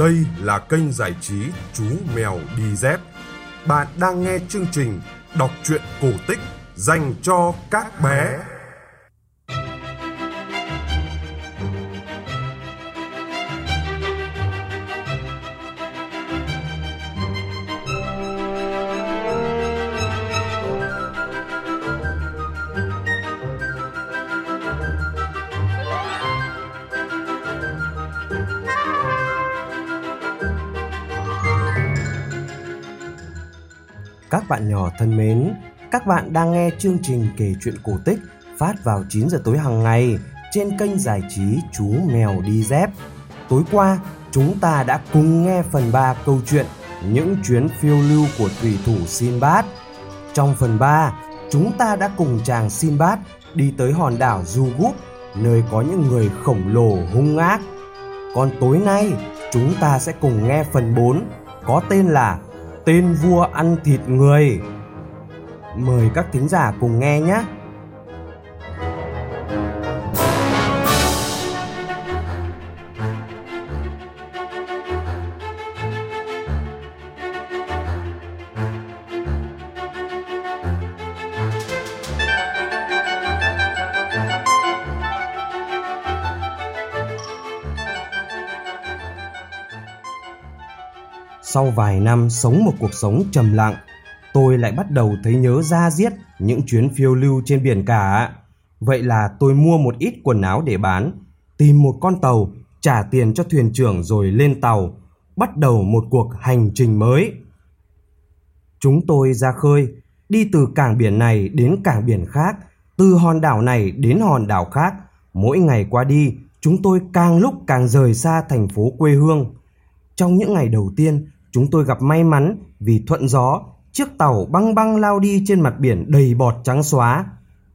Đây là kênh giải trí Chú Mèo Đi Dép. Bạn đang nghe chương trình đọc truyện cổ tích dành cho các bé. Bạn nhỏ thân mến, các bạn đang nghe chương trình kể chuyện cổ tích phát vào 9 giờ tối hàng ngày trên kênh giải trí Chú Mèo Đi Dép. Tối qua, chúng ta đã cùng nghe phần 3 câu chuyện Những chuyến phiêu lưu của thủy thủ Sinbad. Trong phần 3, chúng ta đã cùng chàng Sinbad đi tới hòn đảo Zugup, nơi có những người khổng lồ hung ác. Còn tối nay, chúng ta sẽ cùng nghe phần 4 có tên là Tên vua ăn thịt người. Mời các thính giả cùng nghe nhé. Sau vài năm sống một cuộc sống trầm lặng, tôi lại bắt đầu thấy nhớ ra diết những chuyến phiêu lưu trên biển cả. Vậy là tôi mua một ít quần áo để bán, tìm một con tàu, trả tiền cho thuyền trưởng rồi lên tàu, bắt đầu một cuộc hành trình mới. Chúng tôi ra khơi, đi từ cảng biển này đến cảng biển khác, từ hòn đảo này đến hòn đảo khác. Mỗi ngày qua đi, chúng tôi càng lúc càng rời xa thành phố quê hương. Trong những ngày đầu tiên, chúng tôi gặp may mắn vì thuận gió, chiếc tàu băng băng lao đi trên mặt biển đầy bọt trắng xóa.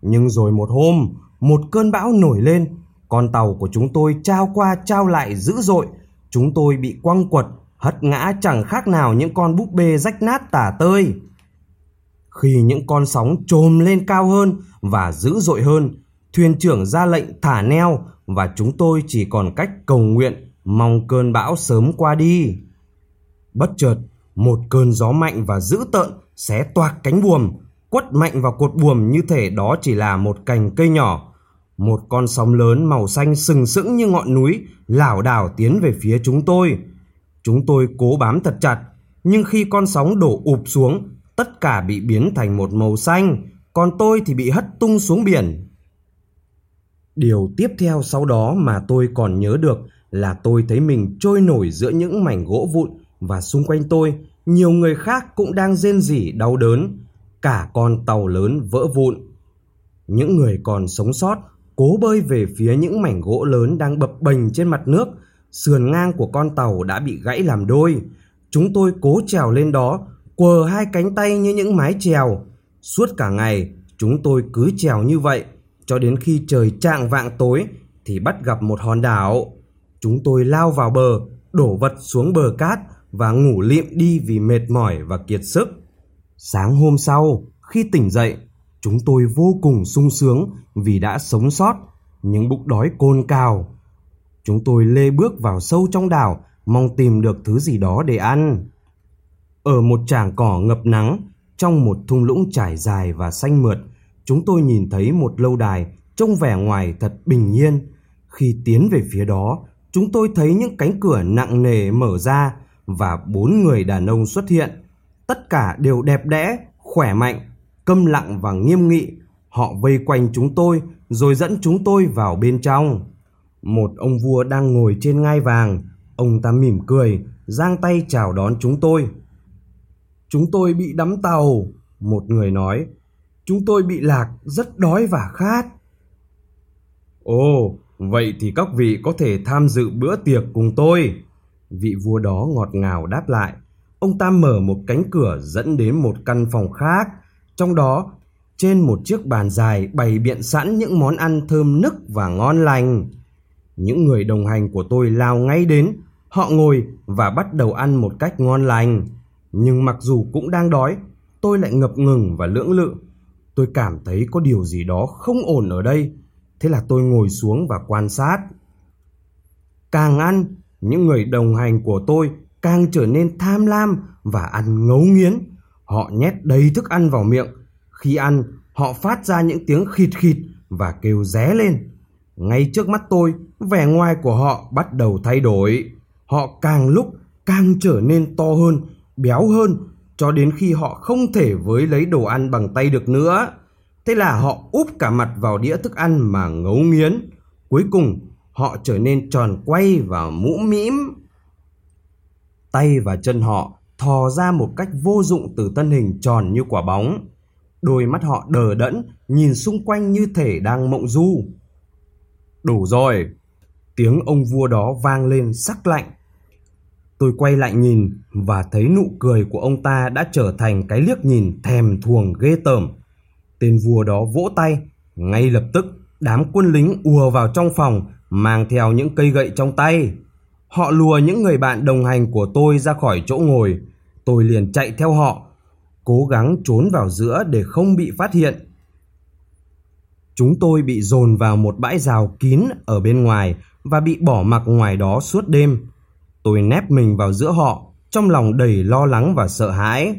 Nhưng rồi một hôm, một cơn bão nổi lên, con tàu của chúng tôi trao qua trao lại dữ dội, chúng tôi bị quăng quật, hất ngã chẳng khác nào những con búp bê rách nát tả tơi. Khi những con sóng trồm lên cao hơn và dữ dội hơn, thuyền trưởng ra lệnh thả neo và chúng tôi chỉ còn cách cầu nguyện mong cơn bão sớm qua đi. Bất chợt, một cơn gió mạnh và dữ tợn xé toạc cánh buồm, quất mạnh vào cột buồm như thể đó chỉ là một cành cây nhỏ. Một con sóng lớn màu xanh sừng sững như ngọn núi lảo đảo tiến về phía chúng tôi. Chúng tôi cố bám thật chặt, nhưng khi con sóng đổ ụp xuống, tất cả bị biến thành một màu xanh, còn tôi thì bị hất tung xuống biển. Điều tiếp theo sau đó mà tôi còn nhớ được là tôi thấy mình trôi nổi giữa những mảnh gỗ vụn và xung quanh tôi nhiều người khác cũng đang rên rỉ đau đớn, cả con tàu lớn vỡ vụn. Những người còn sống sót cố bơi về phía những mảnh gỗ lớn đang bập bềnh trên mặt nước, sườn ngang của con tàu đã bị gãy làm đôi. Chúng tôi cố trèo lên đó, quờ hai cánh tay như những mái trèo Suốt cả ngày, chúng tôi cứ trèo như vậy, cho đến khi trời trạng vạng tối thì bắt gặp một hòn đảo. Chúng tôi lao vào bờ, đổ vật xuống bờ cát và ngủ liệm đi vì mệt mỏi và kiệt sức. Sáng hôm sau, khi tỉnh dậy, chúng tôi vô cùng sung sướng vì đã sống sót, nhưng bụng đói cồn cào. Chúng tôi lê bước vào sâu trong đảo, mong tìm được thứ gì đó để ăn. Ở một tràng cỏ ngập nắng, trong một thung lũng trải dài và xanh mượt, chúng tôi nhìn thấy một lâu đài trông vẻ ngoài thật bình yên. Khi tiến về phía đó, chúng tôi thấy những cánh cửa nặng nề mở ra và bốn người đàn ông xuất hiện. Tất cả đều đẹp đẽ, khỏe mạnh, câm lặng và nghiêm nghị. Họ vây quanh chúng tôi rồi dẫn chúng tôi vào bên trong. Một ông vua đang ngồi trên ngai vàng, ông ta mỉm cười, giang tay chào đón chúng tôi. Chúng tôi bị đắm tàu, một người nói. Chúng tôi bị lạc, rất đói và khát. Ồ, vậy thì các vị có thể tham dự bữa tiệc cùng tôi. Vị vua đó ngọt ngào đáp lại. Ông ta mở một cánh cửa dẫn đến một căn phòng khác. Trong đó, trên một chiếc bàn dài bày biện sẵn những món ăn thơm nức và ngon lành. Những người đồng hành của tôi lao ngay đến, họ ngồi và bắt đầu ăn một cách ngon lành. Nhưng mặc dù cũng đang đói, tôi lại ngập ngừng và lưỡng lự. Tôi cảm thấy có điều gì đó không ổn ở đây. Thế là tôi ngồi xuống và quan sát. Càng ăn, những người đồng hành của tôi càng trở nên tham lam và ăn ngấu nghiến. Họ nhét đầy thức ăn vào miệng. Khi ăn, họ phát ra những tiếng khịt khịt và kêu ré lên. Ngay trước mắt tôi, vẻ ngoài của họ bắt đầu thay đổi. Họ càng lúc càng trở nên to hơn, béo hơn, cho đến khi họ không thể với lấy đồ ăn bằng tay được nữa. Thế là họ úp cả mặt vào đĩa thức ăn mà ngấu nghiến. Cuối cùng, họ trở nên tròn quay và mũ mĩm. Tay và chân họ thò ra một cách vô dụng từ thân hình tròn như quả bóng. Đôi mắt họ đờ đẫn, nhìn xung quanh như thể đang mộng du. Đủ rồi! Tiếng ông vua đó vang lên sắc lạnh. Tôi quay lại nhìn và thấy nụ cười của ông ta đã trở thành cái liếc nhìn thèm thuồng ghê tởm. Tên vua đó vỗ tay, ngay lập tức đám quân lính ùa vào trong phòng mang theo những cây gậy trong tay. Họ lùa những người bạn đồng hành của tôi ra khỏi chỗ ngồi. Tôi liền chạy theo họ, cố gắng trốn vào giữa để không bị phát hiện. Chúng tôi bị dồn vào một bãi rào kín ở bên ngoài và bị bỏ mặc ngoài đó suốt đêm. Tôi nép mình vào giữa họ, trong lòng đầy lo lắng và sợ hãi.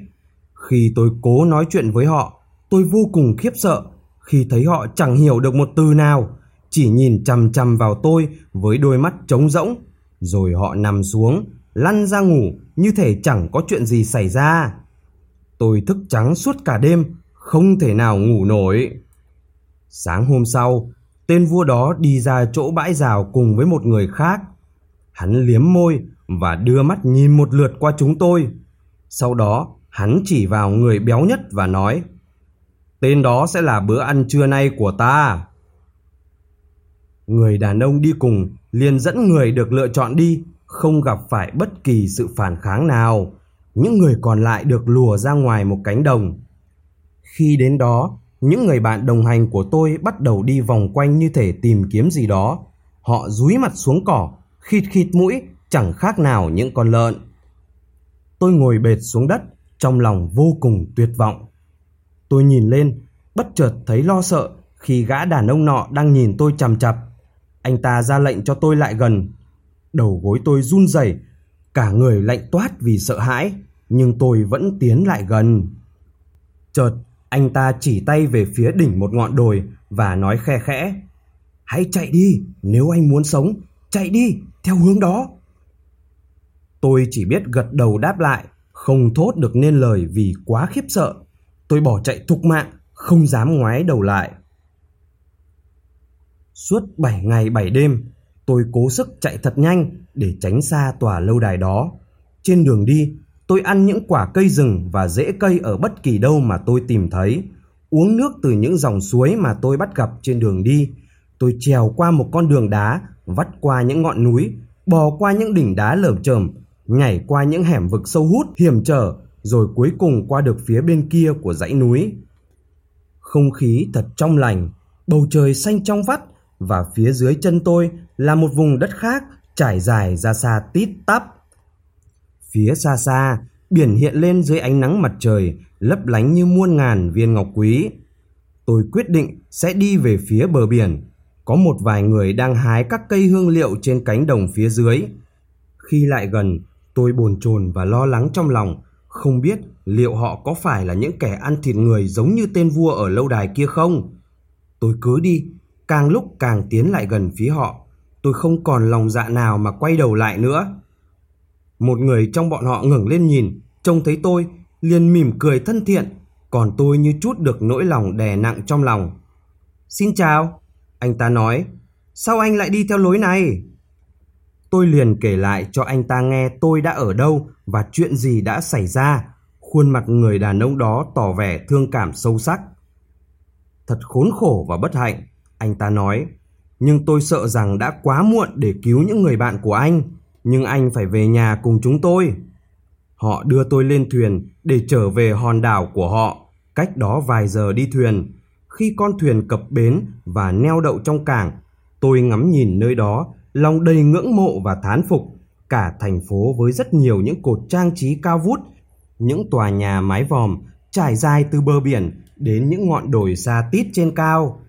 Khi tôi cố nói chuyện với họ, tôi vô cùng khiếp sợ khi thấy họ chẳng hiểu được một từ nào, chỉ nhìn chằm chằm vào tôi với đôi mắt trống rỗng, rồi họ nằm xuống, lăn ra ngủ như thể chẳng có chuyện gì xảy ra. Tôi thức trắng suốt cả đêm, không thể nào ngủ nổi. Sáng hôm sau, tên vua đó đi ra chỗ bãi rào cùng với một người khác. Hắn liếm môi và đưa mắt nhìn một lượt qua chúng tôi. Sau đó, hắn chỉ vào người béo nhất và nói Tên đó sẽ là bữa ăn trưa nay của ta. Người đàn ông đi cùng liền dẫn người được lựa chọn đi, không gặp phải bất kỳ sự phản kháng nào. Những người còn lại được lùa ra ngoài một cánh đồng. Khi đến đó, những người bạn đồng hành của tôi bắt đầu đi vòng quanh như thể tìm kiếm gì đó. Họ dúi mặt xuống cỏ, khịt khịt mũi, chẳng khác nào những con lợn. Tôi ngồi bệt xuống đất, trong lòng vô cùng tuyệt vọng. Tôi nhìn lên, bất chợt thấy lo sợ khi gã đàn ông nọ đang nhìn tôi chằm chặp. Anh ta ra lệnh cho tôi lại gần. Đầu gối tôi run rẩy, cả người lạnh toát vì sợ hãi, nhưng tôi vẫn tiến lại gần. Chợt, anh ta chỉ tay về phía đỉnh một ngọn đồi và nói khe khẽ. Hãy chạy đi, nếu anh muốn sống, chạy đi, theo hướng đó. Tôi chỉ biết gật đầu đáp lại, không thốt được nên lời vì quá khiếp sợ. Tôi bỏ chạy thục mạng, không dám ngoái đầu lại. Suốt 7 ngày 7 đêm, tôi cố sức chạy thật nhanh để tránh xa tòa lâu đài đó. Trên đường đi, tôi ăn những quả cây rừng và rễ cây ở bất kỳ đâu mà tôi tìm thấy, uống nước từ những dòng suối mà tôi bắt gặp trên đường đi. Tôi trèo qua một con đường đá, vắt qua những ngọn núi, bò qua những đỉnh đá lởm chởm, nhảy qua những hẻm vực sâu hút hiểm trở, rồi cuối cùng qua được phía bên kia của dãy núi. Không khí thật trong lành, bầu trời xanh trong vắt và phía dưới chân tôi là một vùng đất khác trải dài ra xa tít tắp. Phía xa xa, biển hiện lên dưới ánh nắng mặt trời, lấp lánh như muôn ngàn viên ngọc quý. Tôi quyết định sẽ đi về phía bờ biển. Có một vài người đang hái các cây hương liệu trên cánh đồng phía dưới. Khi lại gần, tôi bồn chồn và lo lắng trong lòng, không biết liệu họ có phải là những kẻ ăn thịt người giống như tên vua ở lâu đài kia không? Tôi cứ đi, càng lúc càng tiến lại gần phía họ. Tôi không còn lòng dạ nào mà quay đầu lại nữa. Một người trong bọn họ ngẩng lên nhìn, trông thấy tôi, liền mỉm cười thân thiện, còn tôi như chút được nỗi lòng đè nặng trong lòng. Xin chào, anh ta nói, sao anh lại đi theo lối này? Tôi liền kể lại cho anh ta nghe tôi đã ở đâu và chuyện gì đã xảy ra. Khuôn mặt người đàn ông đó tỏ vẻ thương cảm sâu sắc. Thật khốn khổ và bất hạnh, anh ta nói. Nhưng tôi sợ rằng đã quá muộn để cứu những người bạn của anh. Nhưng anh phải về nhà cùng chúng tôi. Họ đưa tôi lên thuyền để trở về hòn đảo của họ, cách đó vài giờ đi thuyền. Khi con thuyền cập bến và neo đậu trong cảng, tôi ngắm nhìn nơi đó lòng đầy ngưỡng mộ và thán phục cả thành phố với rất nhiều những cột trang trí cao vút, những tòa nhà mái vòm trải dài từ bờ biển đến những ngọn đồi xa tít trên cao.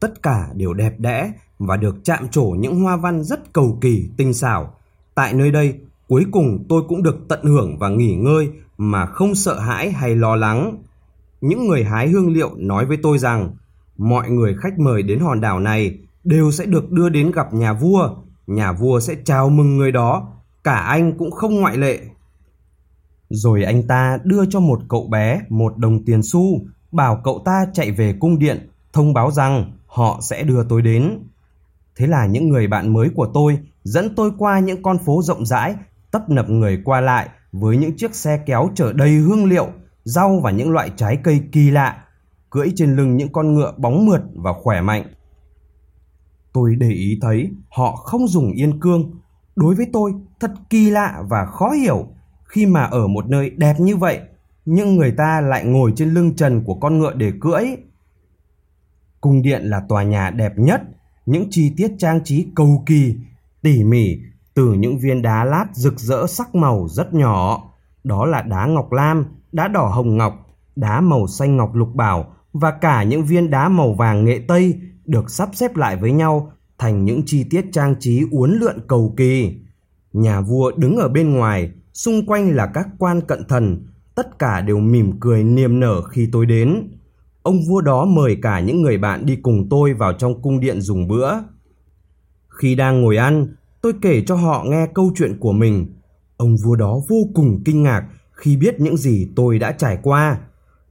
Tất cả đều đẹp đẽ và được chạm trổ những hoa văn rất cầu kỳ tinh xảo, Tại nơi đây, cuối cùng tôi cũng được tận hưởng và nghỉ ngơi mà không sợ hãi hay lo lắng. Những người hái hương liệu nói với tôi rằng mọi người khách mời đến hòn đảo này đều sẽ được đưa đến gặp nhà vua, nhà vua sẽ chào mừng người đó, cả anh cũng không ngoại lệ. Rồi anh ta đưa cho một cậu bé một đồng tiền xu, bảo cậu ta chạy về cung điện, thông báo rằng họ sẽ đưa tôi đến. Thế là những người bạn mới của tôi dẫn tôi qua những con phố rộng rãi, tấp nập người qua lại với những chiếc xe kéo chở đầy hương liệu, rau và những loại trái cây kỳ lạ, cưỡi trên lưng những con ngựa bóng mượt và khỏe mạnh. Tôi để ý thấy họ không dùng yên cương. Đối với tôi, thật kỳ lạ và khó hiểu khi mà ở một nơi đẹp như vậy, nhưng người ta lại ngồi trên lưng trần của con ngựa để cưỡi. Cung điện là tòa nhà đẹp nhất, những chi tiết trang trí cầu kỳ, tỉ mỉ từ những viên đá lát rực rỡ sắc màu rất nhỏ. Đó là đá ngọc lam, đá đỏ hồng ngọc, đá màu xanh ngọc lục bảo và cả những viên đá màu vàng nghệ tây được sắp xếp lại với nhau thành những chi tiết trang trí uốn lượn cầu kỳ. Nhà vua đứng ở bên ngoài, xung quanh là các quan cận thần, tất cả đều mỉm cười niềm nở khi tôi đến. Ông vua đó mời cả những người bạn đi cùng tôi vào trong cung điện dùng bữa. Khi đang ngồi ăn, tôi kể cho họ nghe câu chuyện của mình. Ông vua đó vô cùng kinh ngạc khi biết những gì tôi đã trải qua.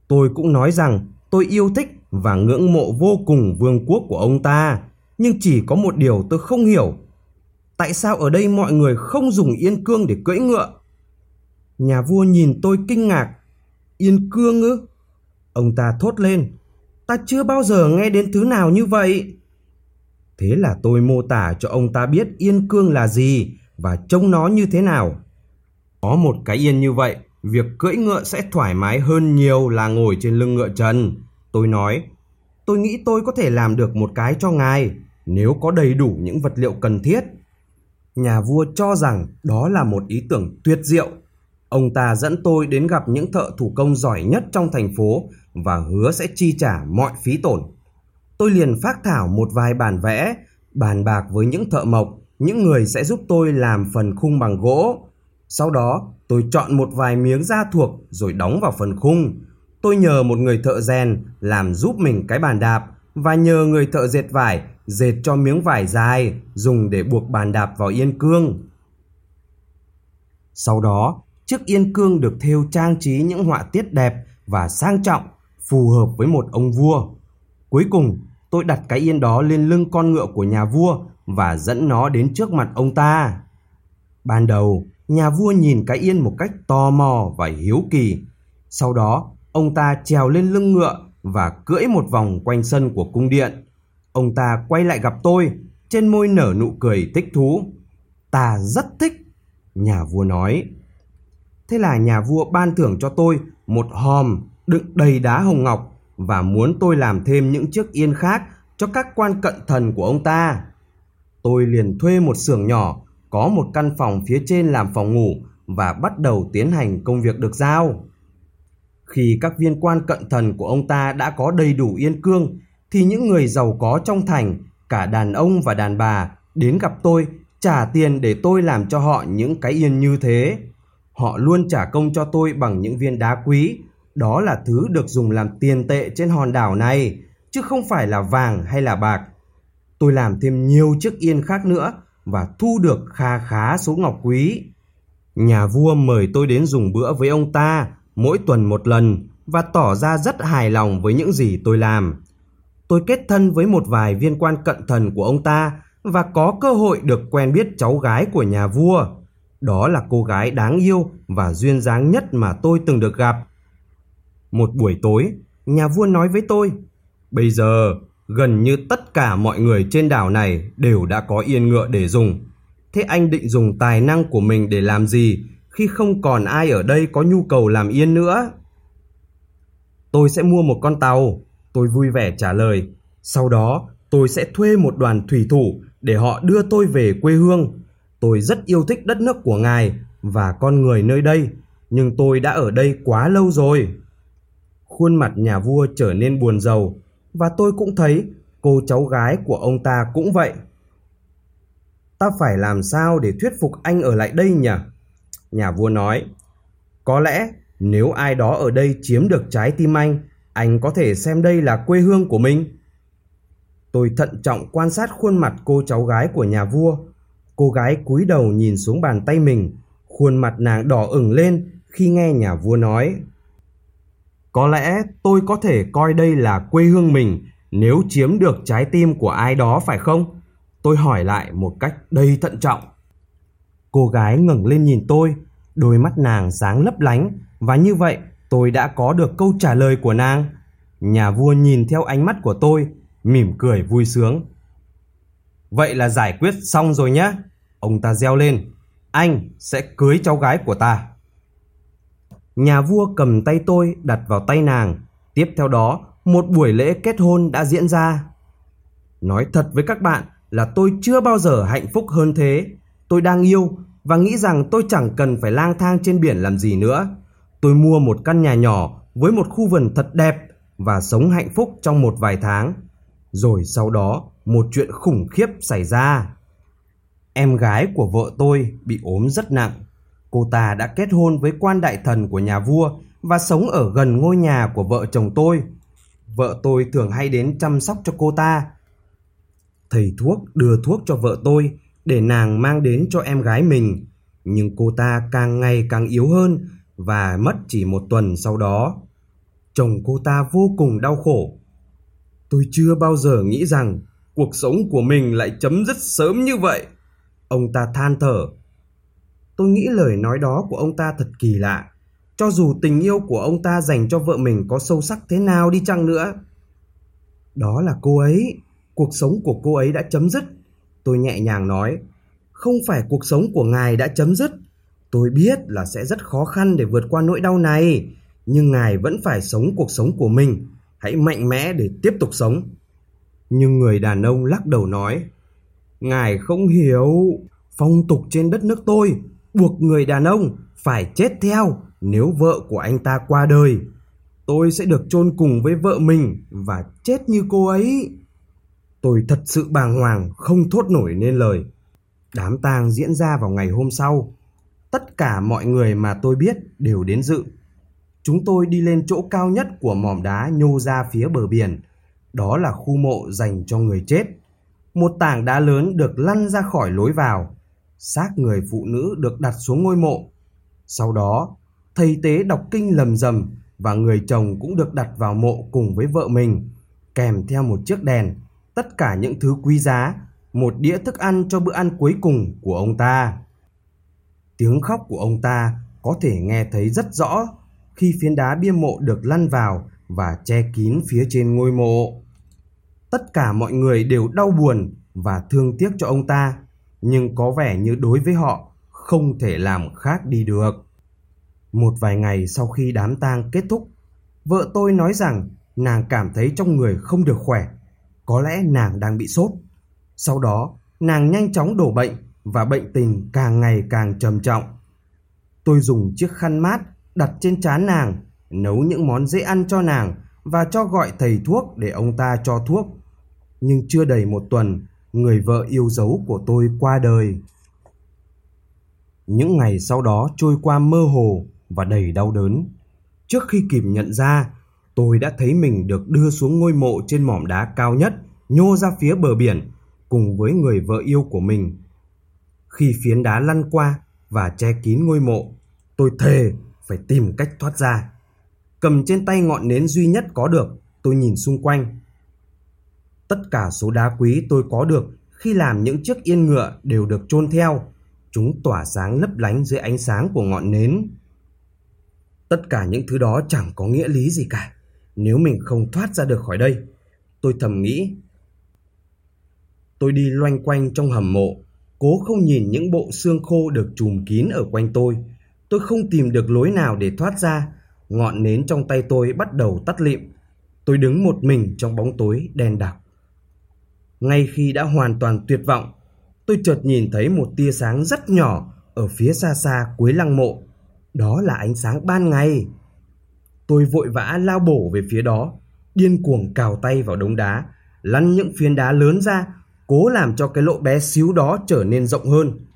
Tôi cũng nói rằng tôi yêu thích và ngưỡng mộ vô cùng vương quốc của ông ta. Nhưng chỉ có một điều tôi không hiểu. Tại sao ở đây mọi người không dùng yên cương để cưỡi ngựa? Nhà vua nhìn tôi kinh ngạc. Yên cương ư? Ông ta thốt lên. Ta chưa bao giờ nghe đến thứ nào như vậy. Thế là tôi mô tả cho ông ta biết yên cương là gì và trông nó như thế nào. Có một cái yên như vậy, việc cưỡi ngựa sẽ thoải mái hơn nhiều là ngồi trên lưng ngựa trần. Tôi nói, tôi nghĩ tôi có thể làm được một cái cho ngài nếu có đầy đủ những vật liệu cần thiết. Nhà vua cho rằng đó là một ý tưởng tuyệt diệu. Ông ta dẫn tôi đến gặp những thợ thủ công giỏi nhất trong thành phố và hứa sẽ chi trả mọi phí tổn. Tôi liền phát thảo một vài bản vẽ, bàn bạc với những thợ mộc, những người sẽ giúp tôi làm phần khung bằng gỗ. Sau đó, tôi chọn một vài miếng da thuộc rồi đóng vào phần khung. Tôi nhờ một người thợ rèn làm giúp mình cái bàn đạp và nhờ người thợ dệt vải dệt cho miếng vải dài dùng để buộc bàn đạp vào yên cương. Sau đó, chiếc yên cương được thêu trang trí những họa tiết đẹp và sang trọng, phù hợp với một ông vua. Cuối cùng, tôi đặt cái yên đó lên lưng con ngựa của nhà vua và dẫn nó đến trước mặt ông ta. Ban đầu, nhà vua nhìn cái yên một cách tò mò và hiếu kỳ. Sau đó, ông ta trèo lên lưng ngựa và cưỡi một vòng quanh sân của cung điện. Ông ta quay lại gặp tôi, trên môi nở nụ cười thích thú. Ta rất thích, nhà vua nói. Thế là nhà vua ban thưởng cho tôi một hòm đựng đầy đá hồng ngọc và muốn tôi làm thêm những chiếc yên khác cho các quan cận thần của ông ta. Tôi liền thuê một xưởng nhỏ, có một căn phòng phía trên làm phòng ngủ và bắt đầu tiến hành công việc được giao. Khi các viên quan cận thần của ông ta đã có đầy đủ yên cương, thì những người giàu có trong thành, cả đàn ông và đàn bà, đến gặp tôi, trả tiền để tôi làm cho họ những cái yên như thế. Họ luôn trả công cho tôi bằng những viên đá quý, đó là thứ được dùng làm tiền tệ trên hòn đảo này, chứ không phải là vàng hay là bạc. Tôi làm thêm nhiều chiếc yên khác nữa và thu được kha khá số ngọc quý. Nhà vua mời tôi đến dùng bữa với ông ta mỗi tuần một lần và tỏ ra rất hài lòng với những gì tôi làm. Tôi kết thân với một vài viên quan cận thần của ông ta và có cơ hội được quen biết cháu gái của nhà vua. Đó là cô gái đáng yêu và duyên dáng nhất mà tôi từng được gặp. Một buổi tối, nhà vua nói với tôi, bây giờ gần như tất cả mọi người trên đảo này đều đã có yên ngựa để dùng. Thế anh định dùng tài năng của mình để làm gì khi không còn ai ở đây có nhu cầu làm yên nữa? Tôi sẽ mua một con tàu, tôi vui vẻ trả lời. Sau đó, tôi sẽ thuê một đoàn thủy thủ để họ đưa tôi về quê hương. Tôi rất yêu thích đất nước của ngài và con người nơi đây, nhưng tôi đã ở đây quá lâu rồi. Khuôn mặt nhà vua trở nên buồn rầu và tôi cũng thấy cô cháu gái của ông ta cũng vậy. ta phải làm sao để thuyết phục anh ở lại đây nhỉ? Nhà vua nói, có lẽ nếu ai đó ở đây chiếm được trái tim anh, anh có thể xem đây là quê hương của mình. Tôi thận trọng quan sát khuôn mặt cô cháu gái của nhà vua. Cô gái cúi đầu nhìn xuống bàn tay mình, khuôn mặt nàng đỏ ửng lên khi nghe nhà vua nói. Có lẽ tôi có thể coi đây là quê hương mình nếu chiếm được trái tim của ai đó phải không? Tôi hỏi lại một cách đầy thận trọng. Cô gái ngẩng lên nhìn tôi, đôi mắt nàng sáng lấp lánh và như vậy tôi đã có được câu trả lời của nàng. Nhà vua nhìn theo ánh mắt của tôi, mỉm cười vui sướng. Vậy là giải quyết xong rồi nhé. Ông ta reo lên, anh sẽ cưới cháu gái của ta. Nhà vua cầm tay tôi đặt vào tay nàng. Tiếp theo đó, một buổi lễ kết hôn đã diễn ra. Nói thật với các bạn là tôi chưa bao giờ hạnh phúc hơn thế. Tôi đang yêu và nghĩ rằng tôi chẳng cần phải lang thang trên biển làm gì nữa. Tôi mua một căn nhà nhỏ với một khu vườn thật đẹp và sống hạnh phúc trong một vài tháng. Rồi sau đó, một chuyện khủng khiếp xảy ra. Em gái của vợ tôi bị ốm rất nặng. Cô ta đã kết hôn với quan đại thần của nhà vua và sống ở gần ngôi nhà của vợ chồng tôi. Vợ tôi thường hay đến chăm sóc cho cô ta. Thầy thuốc đưa thuốc cho vợ tôi để nàng mang đến cho em gái mình. Nhưng cô ta càng ngày càng yếu hơn và mất chỉ một tuần sau đó. Chồng cô ta vô cùng đau khổ. Tôi chưa bao giờ nghĩ rằng cuộc sống của mình lại chấm dứt sớm như vậy. Ông ta than thở. Tôi nghĩ lời nói đó của ông ta thật kỳ lạ. Cho dù tình yêu của ông ta dành cho vợ mình có sâu sắc thế nào đi chăng nữa. Đó là cô ấy. Cuộc sống của cô ấy đã chấm dứt. Tôi nhẹ nhàng nói. Không phải cuộc sống của ngài đã chấm dứt. Tôi biết là sẽ rất khó khăn để vượt qua nỗi đau này. Nhưng ngài vẫn phải sống cuộc sống của mình. Hãy mạnh mẽ để tiếp tục sống. Nhưng người đàn ông lắc đầu nói. Ngài không hiểu, phong tục trên đất nước tôi buộc người đàn ông phải chết theo nếu vợ của anh ta qua đời. Tôi sẽ được chôn cùng với vợ mình và chết như cô ấy. Tôi thật sự bàng hoàng không thốt nổi nên lời. Đám tang diễn ra vào ngày hôm sau. Tất cả mọi người mà tôi biết đều đến dự. Chúng tôi đi lên chỗ cao nhất của mỏm đá nhô ra phía bờ biển. Đó là khu mộ dành cho người chết một tảng đá lớn được lăn ra khỏi lối vào. Xác người phụ nữ được đặt xuống ngôi mộ. Sau đó, thầy tế đọc kinh lầm rầm và người chồng cũng được đặt vào mộ cùng với vợ mình, kèm theo một chiếc đèn, tất cả những thứ quý giá, một đĩa thức ăn cho bữa ăn cuối cùng của ông ta. Tiếng khóc của ông ta có thể nghe thấy rất rõ khi phiến đá bia mộ được lăn vào và che kín phía trên ngôi mộ tất cả mọi người đều đau buồn và thương tiếc cho ông ta, nhưng có vẻ như đối với họ không thể làm khác đi được. Một vài ngày sau khi đám tang kết thúc, vợ tôi nói rằng nàng cảm thấy trong người không được khỏe, có lẽ nàng đang bị sốt. Sau đó, nàng nhanh chóng đổ bệnh và bệnh tình càng ngày càng trầm trọng. Tôi dùng chiếc khăn mát đặt trên trán nàng, nấu những món dễ ăn cho nàng và cho gọi thầy thuốc để ông ta cho thuốc. Nhưng chưa đầy một tuần, người vợ yêu dấu của tôi qua đời. Những ngày sau đó trôi qua mơ hồ và đầy đau đớn. Trước khi kịp nhận ra, tôi đã thấy mình được đưa xuống ngôi mộ trên mỏm đá cao nhất, nhô ra phía bờ biển, cùng với người vợ yêu của mình. Khi phiến đá lăn qua và che kín ngôi mộ, tôi thề phải tìm cách thoát ra. Cầm trên tay ngọn nến duy nhất có được, tôi nhìn xung quanh. Tất cả số đá quý tôi có được khi làm những chiếc yên ngựa đều được chôn theo. Chúng tỏa sáng lấp lánh dưới ánh sáng của ngọn nến. Tất cả những thứ đó chẳng có nghĩa lý gì cả. Nếu mình không thoát ra được khỏi đây, tôi thầm nghĩ. Tôi đi loanh quanh trong hầm mộ, cố không nhìn những bộ xương khô được trùm kín ở quanh tôi. Tôi không tìm được lối nào để thoát ra ngọn nến trong tay tôi bắt đầu tắt lịm. Tôi đứng một mình trong bóng tối đen đặc. Ngay khi đã hoàn toàn tuyệt vọng, tôi chợt nhìn thấy một tia sáng rất nhỏ ở phía xa xa cuối lăng mộ. Đó là ánh sáng ban ngày. Tôi vội vã lao bổ về phía đó, điên cuồng cào tay vào đống đá, lăn những phiến đá lớn ra, cố làm cho cái lỗ bé xíu đó trở nên rộng hơn.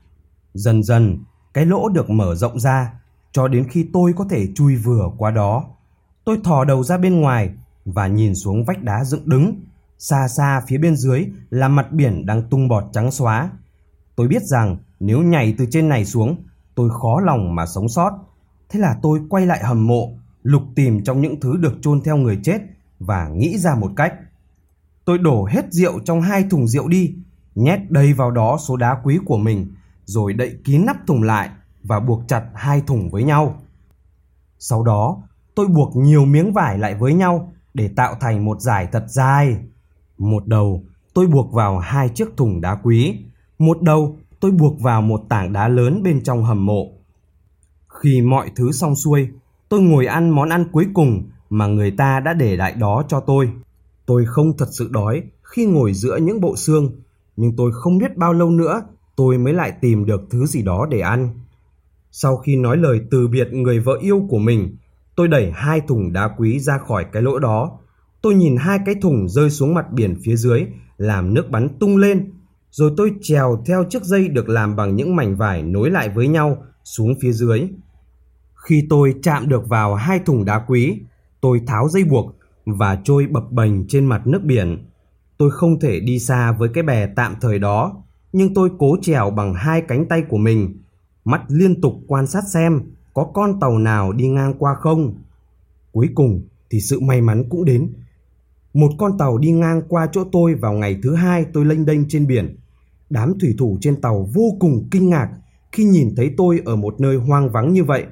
Dần dần, cái lỗ được mở rộng ra, cho đến khi tôi có thể chui vừa qua đó. Tôi thò đầu ra bên ngoài và nhìn xuống vách đá dựng đứng. Xa xa phía bên dưới là mặt biển đang tung bọt trắng xóa. Tôi biết rằng nếu nhảy từ trên này xuống, tôi khó lòng mà sống sót. Thế là tôi quay lại hầm mộ, lục tìm trong những thứ được chôn theo người chết và nghĩ ra một cách. Tôi đổ hết rượu trong hai thùng rượu đi, nhét đầy vào đó số đá quý của mình, rồi đậy kín nắp thùng lại và buộc chặt hai thùng với nhau. Sau đó, tôi buộc nhiều miếng vải lại với nhau để tạo thành một dải thật dài. Một đầu tôi buộc vào hai chiếc thùng đá quý, một đầu tôi buộc vào một tảng đá lớn bên trong hầm mộ. Khi mọi thứ xong xuôi, tôi ngồi ăn món ăn cuối cùng mà người ta đã để lại đó cho tôi. Tôi không thật sự đói khi ngồi giữa những bộ xương, nhưng tôi không biết bao lâu nữa tôi mới lại tìm được thứ gì đó để ăn. Sau khi nói lời từ biệt người vợ yêu của mình, tôi đẩy hai thùng đá quý ra khỏi cái lỗ đó. Tôi nhìn hai cái thùng rơi xuống mặt biển phía dưới, làm nước bắn tung lên. Rồi tôi trèo theo chiếc dây được làm bằng những mảnh vải nối lại với nhau xuống phía dưới. Khi tôi chạm được vào hai thùng đá quý, tôi tháo dây buộc và trôi bập bềnh trên mặt nước biển. Tôi không thể đi xa với cái bè tạm thời đó, nhưng tôi cố trèo bằng hai cánh tay của mình, mắt liên tục quan sát xem có con tàu nào đi ngang qua không. Cuối cùng thì sự may mắn cũng đến. Một con tàu đi ngang qua chỗ tôi vào ngày thứ hai tôi lênh đênh trên biển. Đám thủy thủ trên tàu vô cùng kinh ngạc khi nhìn thấy tôi ở một nơi hoang vắng như vậy.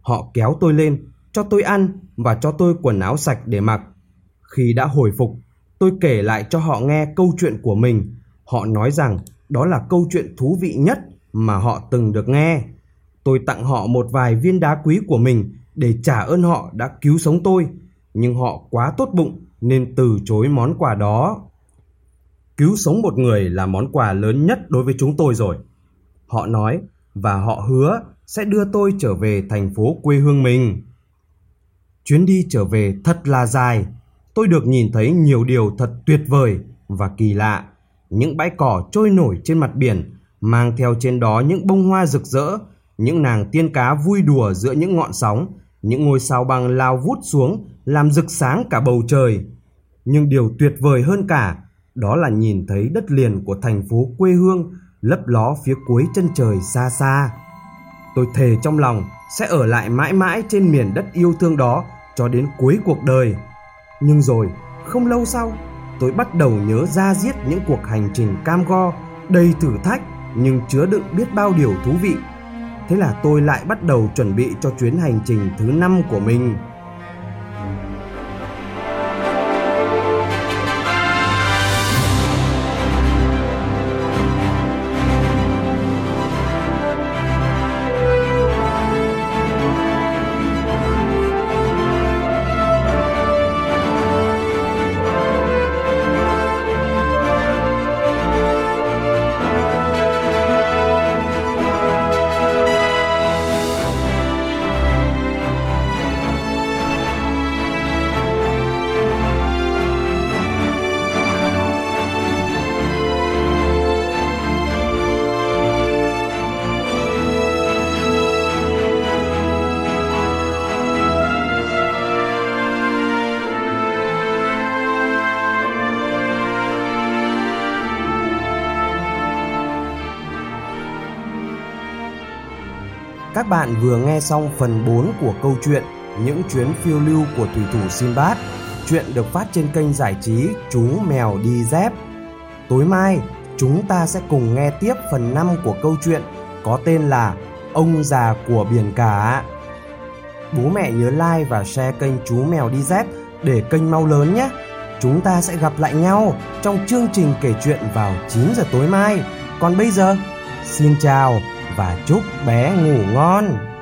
Họ kéo tôi lên, cho tôi ăn và cho tôi quần áo sạch để mặc. Khi đã hồi phục, tôi kể lại cho họ nghe câu chuyện của mình. Họ nói rằng đó là câu chuyện thú vị nhất mà họ từng được nghe. Tôi tặng họ một vài viên đá quý của mình để trả ơn họ đã cứu sống tôi, nhưng họ quá tốt bụng nên từ chối món quà đó. Cứu sống một người là món quà lớn nhất đối với chúng tôi rồi. Họ nói và họ hứa sẽ đưa tôi trở về thành phố quê hương mình. Chuyến đi trở về thật là dài, tôi được nhìn thấy nhiều điều thật tuyệt vời và kỳ lạ. Những bãi cỏ trôi nổi trên mặt biển, mang theo trên đó những bông hoa rực rỡ, những nàng tiên cá vui đùa giữa những ngọn sóng, những ngôi sao băng lao vút xuống làm rực sáng cả bầu trời. Nhưng điều tuyệt vời hơn cả đó là nhìn thấy đất liền của thành phố quê hương lấp ló phía cuối chân trời xa xa. Tôi thề trong lòng sẽ ở lại mãi mãi trên miền đất yêu thương đó cho đến cuối cuộc đời. Nhưng rồi, không lâu sau, tôi bắt đầu nhớ ra giết những cuộc hành trình cam go, đầy thử thách nhưng chứa đựng biết bao điều thú vị. Thế là tôi lại bắt đầu chuẩn bị cho chuyến hành trình thứ năm của mình. Các bạn vừa nghe xong phần 4 của câu chuyện Những chuyến phiêu lưu của thủy thủ Sinbad. Chuyện được phát trên kênh giải trí Chú Mèo Đi Dép. Tối mai, chúng ta sẽ cùng nghe tiếp phần 5 của câu chuyện có tên là Ông già của biển cả. Bố mẹ nhớ like và share kênh Chú Mèo Đi Dép để kênh mau lớn nhé. Chúng ta sẽ gặp lại nhau trong chương trình kể chuyện vào 9 giờ tối mai. Còn bây giờ, xin chào và chúc bé ngủ ngon.